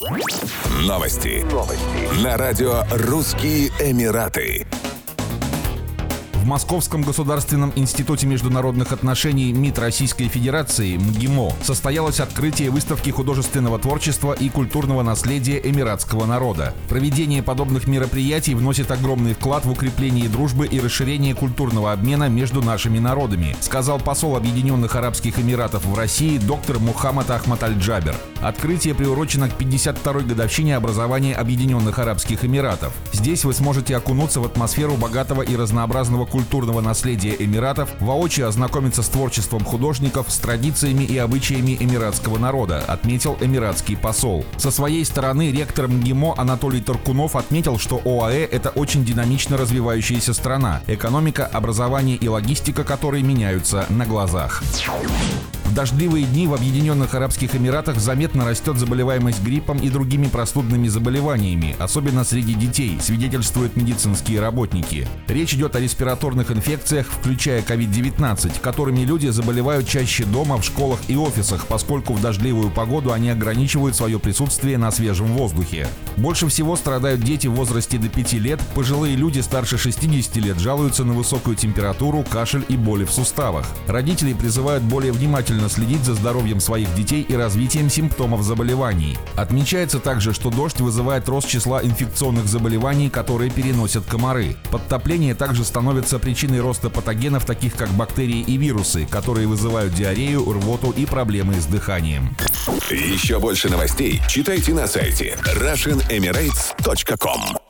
Новости. Новости. На радио «Русские Эмираты». В Московском государственном институте международных отношений МИД Российской Федерации МГИМО состоялось открытие выставки художественного творчества и культурного наследия эмиратского народа. Проведение подобных мероприятий вносит огромный вклад в укрепление дружбы и расширение культурного обмена между нашими народами, сказал посол Объединенных Арабских Эмиратов в России доктор Мухаммад Ахмад Аль-Джабер. Открытие приурочено к 52-й годовщине образования Объединенных Арабских Эмиратов. Здесь вы сможете окунуться в атмосферу богатого и разнообразного культурного наследия Эмиратов, воочию ознакомиться с творчеством художников, с традициями и обычаями эмиратского народа, отметил эмиратский посол. Со своей стороны ректор МГИМО Анатолий Таркунов отметил, что ОАЭ – это очень динамично развивающаяся страна, экономика, образование и логистика которой меняются на глазах. В дождливые дни в Объединенных Арабских Эмиратах заметно растет заболеваемость гриппом и другими простудными заболеваниями, особенно среди детей, свидетельствуют медицинские работники. Речь идет о респираторных инфекциях, включая COVID-19, которыми люди заболевают чаще дома, в школах и офисах, поскольку в дождливую погоду они ограничивают свое присутствие на свежем воздухе. Больше всего страдают дети в возрасте до 5 лет, пожилые люди старше 60 лет жалуются на высокую температуру, кашель и боли в суставах. Родители призывают более внимательно внимательно следить за здоровьем своих детей и развитием симптомов заболеваний. Отмечается также, что дождь вызывает рост числа инфекционных заболеваний, которые переносят комары. Подтопление также становится причиной роста патогенов, таких как бактерии и вирусы, которые вызывают диарею, рвоту и проблемы с дыханием. Еще больше новостей читайте на сайте RussianEmirates.com